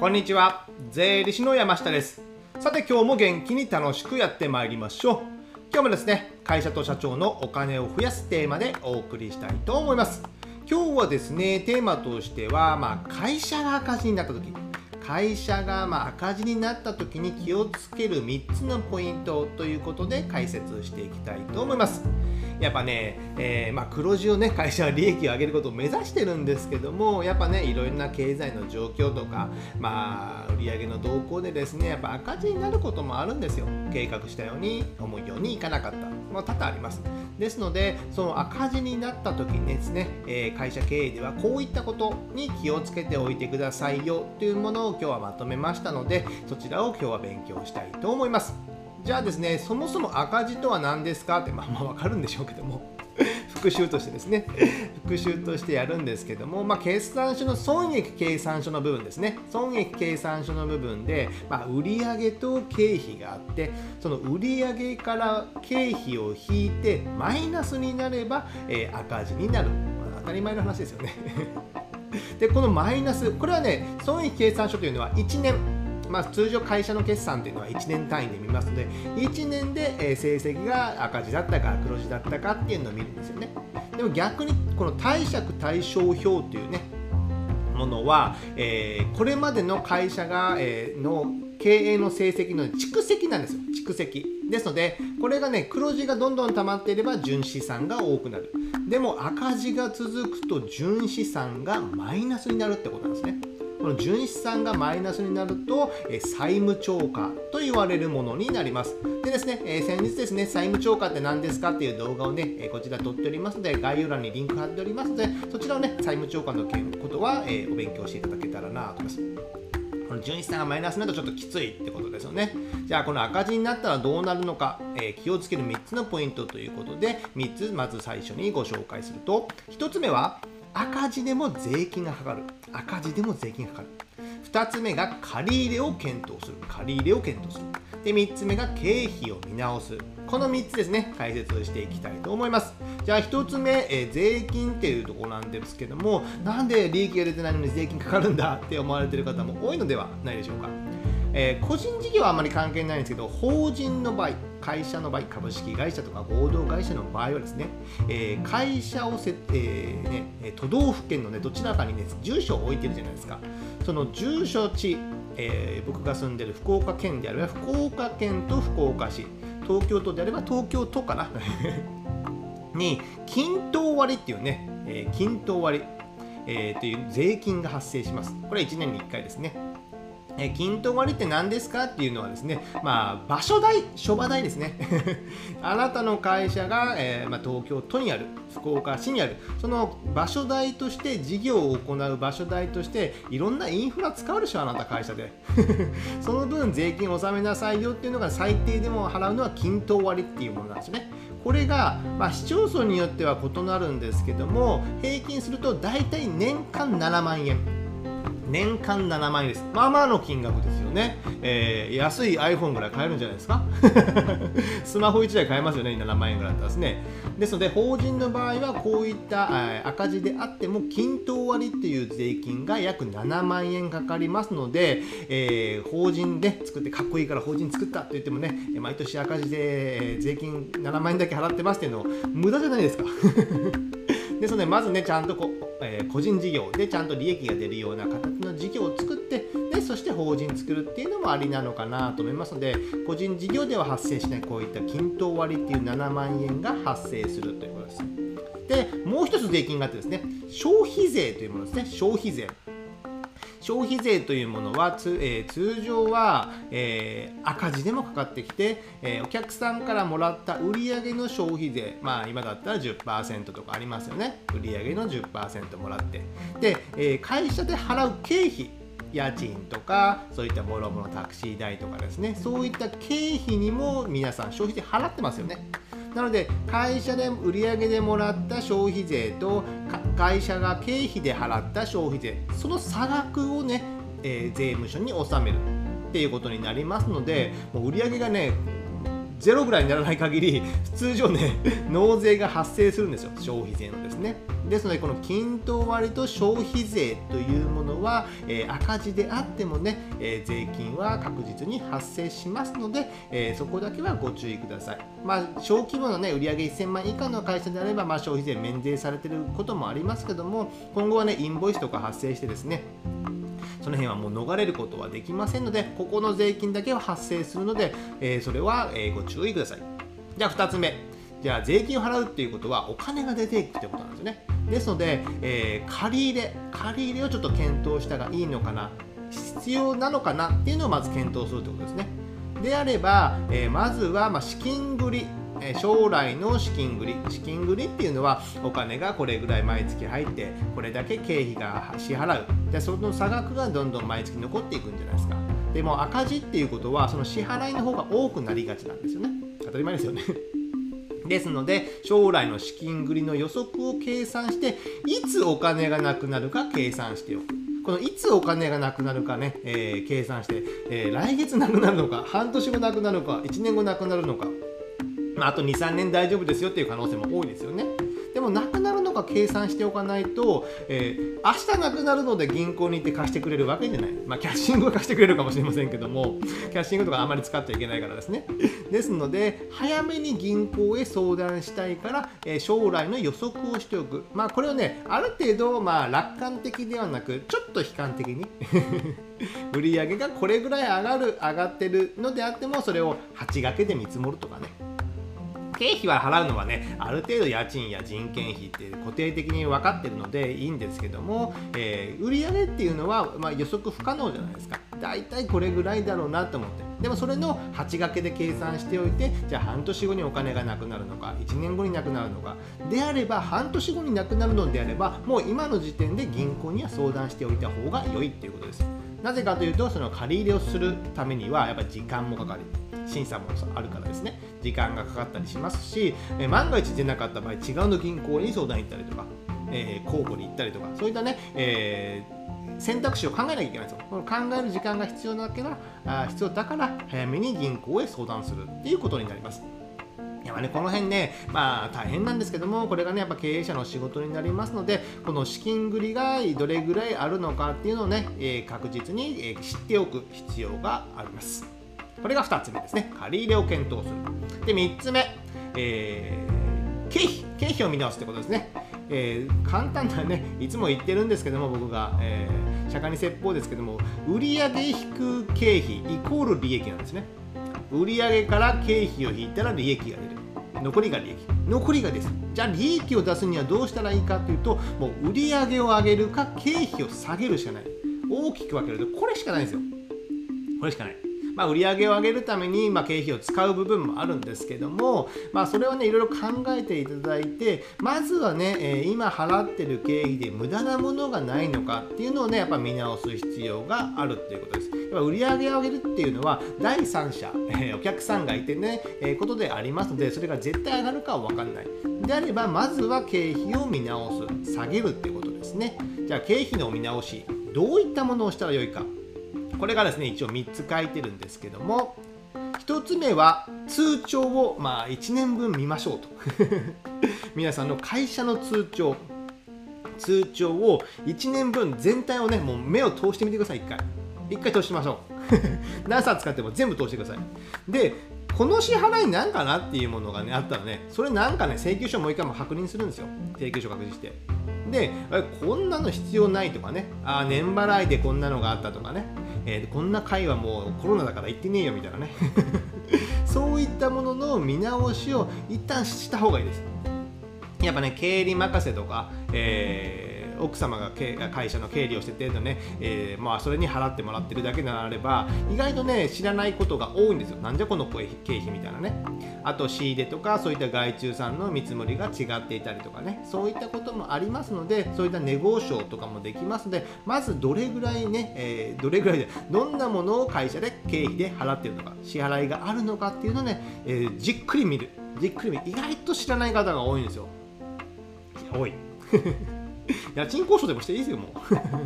こんにちは。税理士の山下です。さて今日も元気に楽しくやってまいりましょう。今日もですね会社と社長のお金を増やすテーマでお送りしたいと思います。今日はですねテーマとしては、まあ、会社が赤字になった時。会社がま赤字になった時に気をつける3つのポイントということで解説していきたいと思います。やっぱね、えー、まあ、黒字をね 会社は利益を上げることを目指してるんですけどもやっぱねいろいろな経済の状況とかまあ売上の動向でですねやっぱ赤字になることもあるんですよ。計画したように思うようにいかなかった。まあ、多々あります。ですのでその赤字になった時にですね、えー、会社経営ではこういったことに気をつけておいてくださいよというものを今日はまとめましたのでそちらを今日は勉強したいと思います。じゃあですねそもそも赤字とは何ですか？ってまあまあ分かるんでしょうけども。復習としてですね。復習としてやるんですけども、まあ、決算書の損益計算書の部分ですね。損益計算書の部分で、まあ、売上と経費があってその売上から経費を引いてマイナスになれば、えー、赤字になる、まあ、当たり前の話ですよね。でこのマイナスこれはね損益計算書というのは1年。まあ、通常会社の決算というのは1年単位で見ますので1年で成績が赤字だったか黒字だったかっていうのを見るんですよね。でも逆にこの貸借対照表というねものは、えー、これまでの会社が、えー、の経営の成績の蓄積なんですよ。蓄積。ですのでこれがね黒字がどんどん溜まっていれば純資産が多くなる。でも赤字が続くと純資産がマイナスになるってことなんですね。この純資産がマイナスになると、え債務超過と言われるものになります。でですね、え先日ですね、債務超過って何ですかっていう動画をね、えこちら撮っておりますので、概要欄にリンク貼っておりますので、そちらをね、債務超過の件ことは、えお勉強していただけたらなと思います。この純資産がマイナスになるとちょっときついってことですよね。じゃあこの赤字になったらどうなるのか、えー、気をつける3つのポイントということで3つまず最初にご紹介すると1つ目は赤字でも税金がかかる。赤字でも税金がかかる。2つ目が借入れを検討する。借入れを検討する。で3つ目が経費を見直す。この3つですね。解説していきたいと思います。じゃあ1つ目、え、税金っていうところなんですけどもなんで利益が出てないのに税金かかるんだって思われてる方も多いのではないでしょうか。えー、個人事業はあまり関係ないんですけど法人の場合会社の場合株式会社とか合同会社の場合はですね、えー、会社をせ、えー、ね、都道府県の、ね、どちらかに、ね、住所を置いてるじゃないですか。その住所地、え僕が住んでる福岡県であれば福岡県と福岡市。東京都であれば東京都かな。に均等割っていうね、え均等割、えー、という税金が発生します。これは1年に1回ですね。え均等割って何ですかっていうのはですね、まあ、場所代、諸場代ですね。あなたの会社が、えー、まあ、東京都にある、福岡市にある、その場所代として事業を行う場所代として、いろんなインフラ使うでしょ、あなた会社で。その分税金納めなさいよっていうのが最低でも払うのは均等割っていうものなんですね。これが、まあ、市町村によっては異なるんですけども平均すると大体年間7万円年間7万円です。まあまあの金額ですよね。えー、安い iPhone ぐらい買えるんじゃないですか？スマホ1台買えますよね、7万円ぐらいだったらですね。ですので、法人の場合はこういった赤字であっても、均等割っていう税金が約7万円かかりますので、えー、法人で作ってかっこいいから法人作ったって言ってもね、毎年赤字で税金7万円だけ払ってますっていうの無駄じゃないですか。ですので、まずね、ちゃんとこう、えー、個人事業でちゃんと利益が出るような形の事業を作ってでそして法人作るっていうのもありなのかなと思いますので個人事業では発生しないこういった均等割っていう7万円が発生するということです。でもう一つ税金があってですね消費税というものですね消費税消費税というものは、えー、通常は、えー、赤字でもかかってきて、えー、お客さんからもらった売上の消費税まあ今だったら10%とかありますよね。売上の10%もらって。で、え会社で払う経費家賃とかそういったもろもろタクシー代とかですね。そういった経費にも皆さん消費税払ってますよね。なので会社で売上でもらった消費税と会社が経費で払った消費税その差額をね、えー、税務署に納めるっていうことになりますのでもう売上がねゼロぐらいにならない限り通常ね 納税が発生するんですよ。消費税のですね。ですのでこの均等割と消費税というものは、えー、赤字であってもね、えー、税金は確実に発生しますので、えー、そこだけはご注意ください。まあ小規模のね売上1000万以下の会社であれば、まあ、消費税免税されてることもありますけども今後はねインボイスとか発生してですねその辺はもう逃れることはできませんのでここの税金だけは発生するので、えー、それは、えご注意ください。じゃあ2つ目。じゃあ税金を払うっていうことはお金が出ていくってことなんですよね。ですので、えー、借入れ借入れをちょっと検討したがいいのかな必要なのかなっていうのをまず検討するってことですね。であれば、えー、まずはま資金繰り将来の資金繰り。資金繰りっていうのはお金がこれぐらい毎月入ってこれだけ経費が支払う。でその差額がどんどん毎月残っていくんじゃないですか。でも赤字っていうことはその支払いの方が多くなりがちなんですよね。当たり前ですよね。ですので将来の資金繰りの予測を計算していつお金がなくなるか計算しておく。このいつお金がなくなるかね、えー、計算して、えー、来月なくなるのか半年後なくなるのか1年後なくなるのか。まあ、あと23年大丈夫ですよっていう可能性も多いですよね。でもなくなるのか計算しておかないと、えー、明日なくなるので銀行に行って貸してくれるわけじゃない、まあ、キャッシングは貸してくれるかもしれませんけども キャッシングとかあまり使っちゃいけないからですね。ですので早めに銀行へ相談したいから、えー、将来の予測をしておく。まあこれをねある程度まあ楽観的ではなくちょっと悲観的に 売上がこれぐらい上がる上がってるのであってもそれを8掛けで見積もるとかね。経費は払うのはねある程度家賃や人件費って固定的に分かってるのでいいんですけども、えー、売上っていうのは、まあ、予測不可能じゃないですか。大体これぐらいだろうなと思って。でもそれの8掛けで計算しておいてじゃあ半年後にお金がなくなるのか1年後になくなるのか。であれば半年後になくなるのであればもう今の時点で銀行には相談しておいた方が良いっていうことですなぜかというとその借り入れをするためにはやっぱり時間もかかる。審査もあるからですね。時間がかかったりしますし、え万が一出なかった場合違うの銀行に相談行ったりとか、えー、交互に行ったりとかそういったね、えー、選択肢を考えなきゃいけないんですよ。この考える時間が必要だからあ必要だから早めに銀行へ相談するっていうことになります。やっぱね、この辺ね、まあ大変なんですけども、これがね、やっぱ経営者の仕事になりますので、この資金繰りがどれぐらいあるのかっていうのをね、えー、確実に、え知っておく必要があります。これが2つ目ですね。借り入れを検討する。で3つ目、えー、経費。経費を見直すってことですね、えー、簡単なねいつも言ってるんですけども僕が、えー、釈迦に説法ですけども売上引く経費イコール利益なんですね。売上から経費を引いたら利益が出る。残りが利益。残りがです。じゃあ利益を出すにはどうしたらいいかというともう売上を上げるか経費を下げるしかない。大きく分けるとこれしかないんですよ。これしかない。まあ、売上を上げるために、ま、経費を使う部分もあるんですけども、まあ、それをねいろいろ考えていただいてまずはね、え、今払ってる経費で無駄なものがないのかっていうのをねやっぱ見直す必要があるっていうことです。ぱ売り上げを上げるっていうのは第三者、えー、お客さんがいてね、えー、ことでありますのでそれが絶対上がるかは分かんない。であればまずは経費を見直す下げるっていうことですね。じゃあ経費の見直しどういったものをしたらよいかこれがですね一応3つ書いてるんですけども1つ目は通帳をまあ1年分見ましょうと 皆さんの会社の通帳通帳を1年分全体をねもう目を通してみてください1回1回通してましょう。何冊使っても全部通してください。でこの支払いなんかなっていうものがねあったらねそれなんかね請求書もう一回も確認するんですよ。請求書確認して。でこんなの必要ないとかね。あ年払いでこんなのがあったとかね。えー、こんな会はもうコロナだから行ってねえよみたいなね。そういったものの見直しを一旦した方がいいです。やっぱね経理任せとか、えー奥様が会社の経理をしててのね、えー、まあ、それに払ってもらってるだけなられば意外とね知らないことが多いんですよ。なんじゃこの経費みたいなね。あと仕入れとかそういった外注さんの見積もりが違っていたりとかね。そういったこともありますのでそういったネゴーとかもできますのでまずどれぐらいね、えー、どれぐらいでどんなものを会社で経費で払ってるのか支払いがあるのかっていうのをね、えー、じっくり見る。じっくり見る。意外と知らない方が多いんですよ。多い。家賃交渉でもしていいですよ、もう。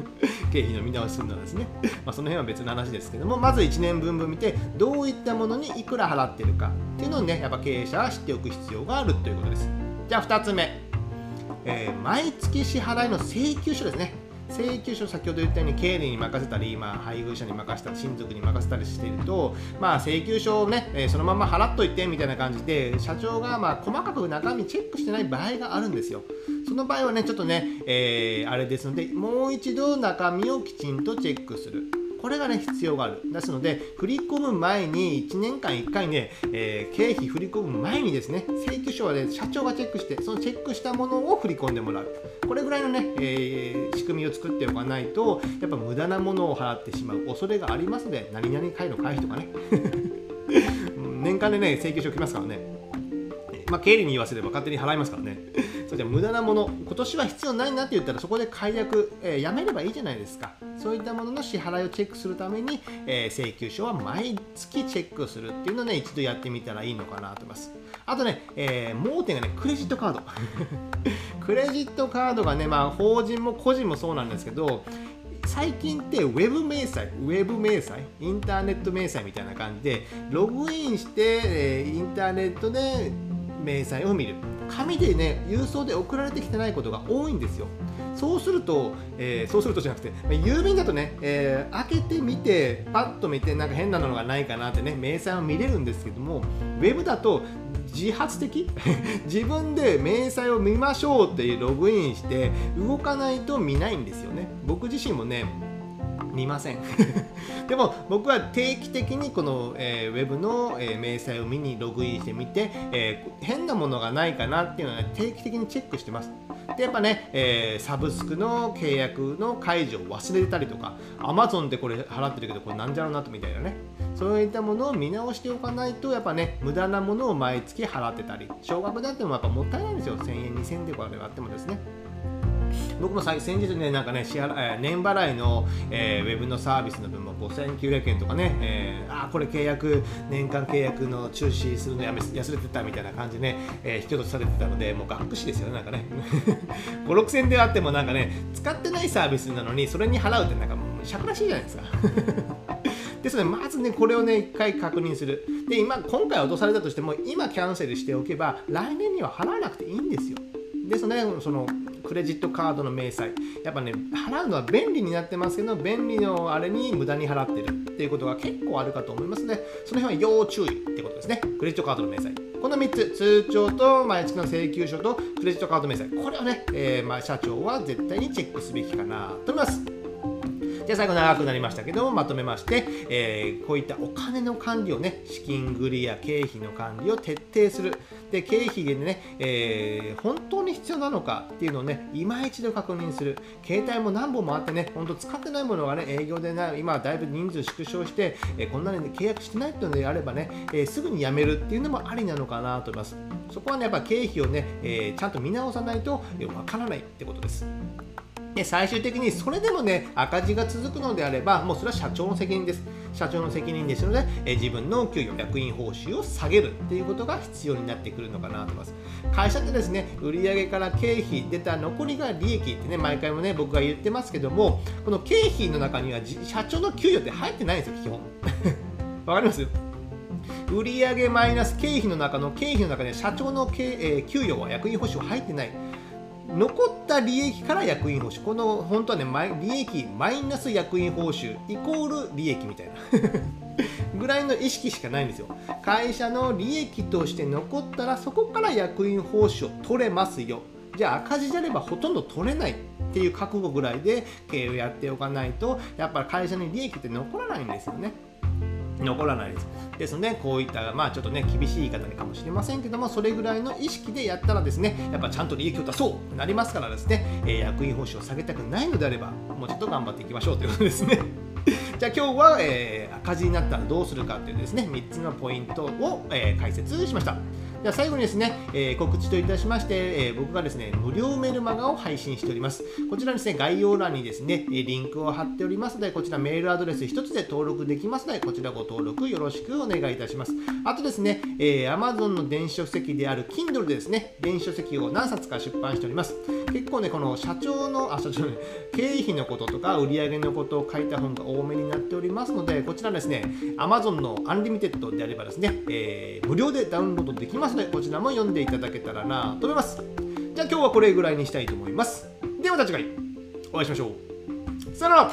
経費の見直しするのはですね。まあ、その辺は別の話ですけども、まず1年分分見て、どういったものにいくら払ってるかっていうのをね、やっぱ経営者は知っておく必要があるということです。じゃあ2つ目、えー、毎月支払いの請求書ですね。請求書先ほど言ったように経理に任せたり、まあ、配偶者に任せたり親族に任せたりしていると、まあ、請求書をね、え、そのまま払っといてみたいな感じで社長がま細かく中身チェックしてない場合があるんですよ。その場合はねちょっとね、えー、あれですのでもう一度中身をきちんとチェックする。これがね、必要がある。ですので、振り込む前に、1年間1回ね、えー、経費振り込む前にですね、請求書はね、社長がチェックして、そのチェックしたものを振り込んでもらう。これぐらいのね、えー、仕組みを作っておかないと、やっぱ無駄なものを払ってしまう恐れがありますので、何々回の回避とかね。年間でね、請求書来ますからね。まあ、経理に言わせれば勝手に払いますからね。それじゃ無駄なもの、今年は必要ないなって言ったらそこで解約、えー、やめればいいじゃないですか。そういったものの支払いをチェックするために、えー、請求書は毎月チェックするっていうのをね、一度やってみたらいいのかなと思います。あとね、えー、盲点がね、クレジットカード。クレジットカードがね、まあ、法人も個人もそうなんですけど、最近ってウェブ明細、ウェブ明細、インターネット明細みたいな感じで、ログインして、えー、インターネットで明細を見る。紙でね郵送で送られてきてないことが多いんですよ。そうすると、えー、そうするとじゃなくて、郵便だとね、えー、開けてみて、パッと見て、なんか変なのがないかなってね、明細を見れるんですけども、ウェブだと、自発的 自分で明細を見ましょうってログインして動かないと見ないんですよね。僕自身もね見ません。でも僕は定期的にこの、えー、ウェブの、えー、明細を見にログインしてみて、えー、変なものがないかなっていうのは、ね、定期的にチェックしてます。でやっぱね、えー、サブスクの契約の解除を忘れてたりとか Amazon でこれ払ってるけどこれなんじゃろうなとみたいなね。そういったものを見直しておかないとやっぱね無駄なものを毎月払ってたり少額だってもやっぱもったいないんですよ。1000円2000円でこれあってもですね僕も先日ね、なんかね、支払え年払いの、えー、ウェブのサービスの分も5900円とかね、えー、あこれ契約、年間契約の中止するのやめ忘れてたみたいな感じでね、えー、引き落とされてたので、もうがっくしですよね、なんかね。5、6000であってもなんかね、使ってないサービスなのに、それに払うってなんかもう、しゃくらしいじゃないですか。ですので、まずね、これをね、一回確認する。で、今、今回落とされたとしても、今キャンセルしておけば、来年には払わなくていいんですよ。ですね、そのクレジットカードの明細、やっぱね、払うのは便利になってますけど、便利のあれに無駄に払ってるっていうことが結構あるかと思いますので、その辺は要注意ってことですね。クレジットカードの明細。この3つ、通帳と毎月の請求書とクレジットカード明細、これをね、えー、まあ、社長は絶対にチェックすべきかなと思います。じゃあ最後長くなりましたけどもまとめまして、えー、こういったお金の管理をね資金繰りや経費の管理を徹底する。で経費でね、えー、本当に必要なのかっていうのをね今一度確認する。携帯も何本もあってね本当使ってないものがね営業でね今はだいぶ人数縮小して、えー、こんなに、ね、契約してないっていうのであればね、えすぐに辞めるっていうのもありなのかなと思います。そこはねやっぱ経費をね、えちゃんと見直さないとわからないってことです。で最終的にそれでもね赤字が続くのであればもうそれは社長の責任です。社長の責任ですので、え自分の給与役員報酬を下げるっていうことが必要になってくるのかなと思います。会社ってですね売上から経費出た残りが利益ってね毎回もね僕が言ってますけどもこの経費の中には社長の給与って入ってないんですよ基本。わかります？売上マイナス経費の中の経費の中に社長の、えー、給与は役員報酬は入ってない。残った利益から役員報酬。この本当はね利益マイナス役員報酬イコール利益みたいな。ぐらいの意識しかないんですよ。会社の利益として残ったらそこから役員報酬を取れますよ。じゃあ赤字であればほとんど取れないっていう覚悟ぐらいで経営をやっておかないとやっぱり会社に利益って残らないんですよね。残らないです。ですので、こういった、まあちょっとね、厳しい言い方かもしれませんけども、それぐらいの意識でやったらですね、やっぱちゃんと利益を出そうとなりますからですね、え、役員報酬を下げたくないのであれば、もうちょっと頑張っていきましょうということですね。じゃあ今日は、えー、赤字になったらどうするかというですね、3つのポイントを、えー、解説しました。では最後にですね、えー、告知といたしまして、えー、僕がですね、無料メルマガを配信しております。こちらですね、概要欄にですね、リンクを貼っておりますので、こちらメールアドレス1つで登録できますので、こちらご登録よろしくお願いいたします。あとですね、えー、Amazon の電子書籍である Kindle でですね、電子書籍を何冊か出版しております。結構ね、この社長の、あ、社長ね、経費のこととか売上のことを書いた本が多めになっておりますので、こちらですね、Amazon のアンリミテッドであればですね、えー、無料でダウンロードできますますので、こちらも読んでいただけたらなと思います。じゃあ今日はこれぐらいにしたいと思います。ではまた次回お会いしましょう。さよなら